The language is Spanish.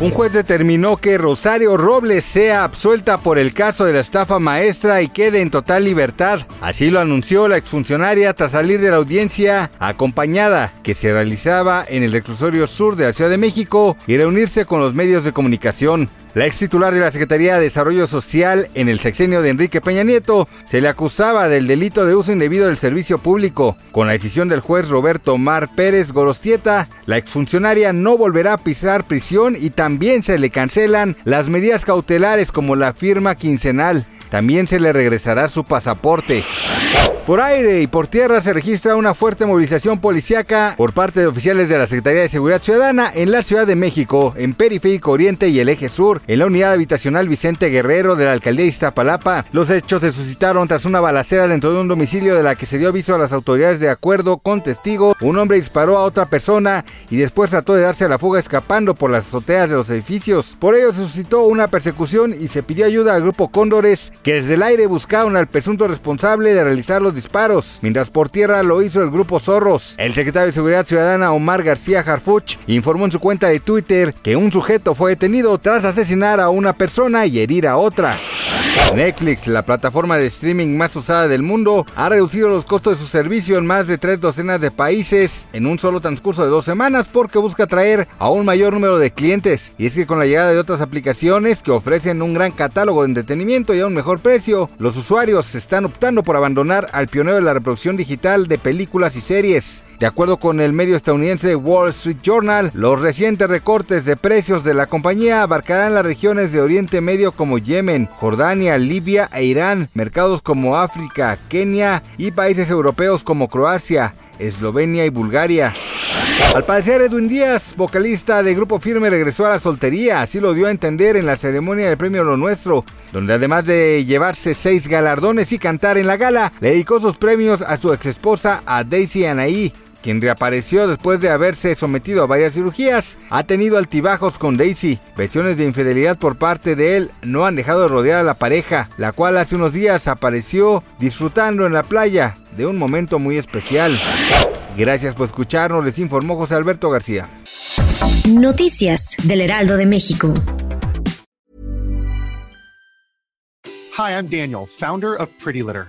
Un juez determinó que Rosario Robles sea absuelta por el caso de la estafa maestra y quede en total libertad. Así lo anunció la exfuncionaria tras salir de la audiencia acompañada que se realizaba en el reclusorio sur de la Ciudad de México y reunirse con los medios de comunicación. La ex titular de la Secretaría de Desarrollo Social en el sexenio de Enrique Peña Nieto se le acusaba del delito de uso indebido del servicio público. Con la decisión del juez Roberto Mar Pérez Gorostieta, la exfuncionaria no volverá a pisar prisión y también se le cancelan las medidas cautelares como la firma quincenal. También se le regresará su pasaporte. Por aire y por tierra se registra una fuerte movilización policiaca por parte de oficiales de la Secretaría de Seguridad Ciudadana en la Ciudad de México, en Periférico Oriente y el Eje Sur, en la unidad habitacional Vicente Guerrero de la alcaldía de Iztapalapa. Los hechos se suscitaron tras una balacera dentro de un domicilio de la que se dio aviso a las autoridades de acuerdo con testigos. Un hombre disparó a otra persona y después trató de darse a la fuga escapando por las azoteas de los edificios. Por ello se suscitó una persecución y se pidió ayuda al grupo Cóndores, que desde el aire buscaron al presunto responsable de los disparos, mientras por tierra lo hizo el grupo Zorros. El secretario de Seguridad Ciudadana Omar García Harfuch informó en su cuenta de Twitter que un sujeto fue detenido tras asesinar a una persona y herir a otra. Netflix, la plataforma de streaming más usada del mundo, ha reducido los costos de su servicio en más de tres docenas de países en un solo transcurso de dos semanas porque busca atraer a un mayor número de clientes. Y es que con la llegada de otras aplicaciones que ofrecen un gran catálogo de entretenimiento y a un mejor precio, los usuarios están optando por abandonar al pionero de la reproducción digital de películas y series. De acuerdo con el medio estadounidense Wall Street Journal, los recientes recortes de precios de la compañía abarcarán las regiones de Oriente Medio como Yemen, Jordania, Libia e Irán, mercados como África, Kenia y países europeos como Croacia, Eslovenia y Bulgaria. Al parecer, Edwin Díaz, vocalista de Grupo Firme, regresó a la soltería, así lo dio a entender en la ceremonia del premio Lo Nuestro, donde además de llevarse seis galardones y cantar en la gala, dedicó sus premios a su exesposa, a Daisy Anaí, quien reapareció después de haberse sometido a varias cirugías. Ha tenido altibajos con Daisy. Versiones de infidelidad por parte de él no han dejado de rodear a la pareja, la cual hace unos días apareció disfrutando en la playa de un momento muy especial. Gracias por escucharnos, les informó José Alberto García. Noticias del Heraldo de México. Hi, I'm Daniel, founder of Pretty Litter.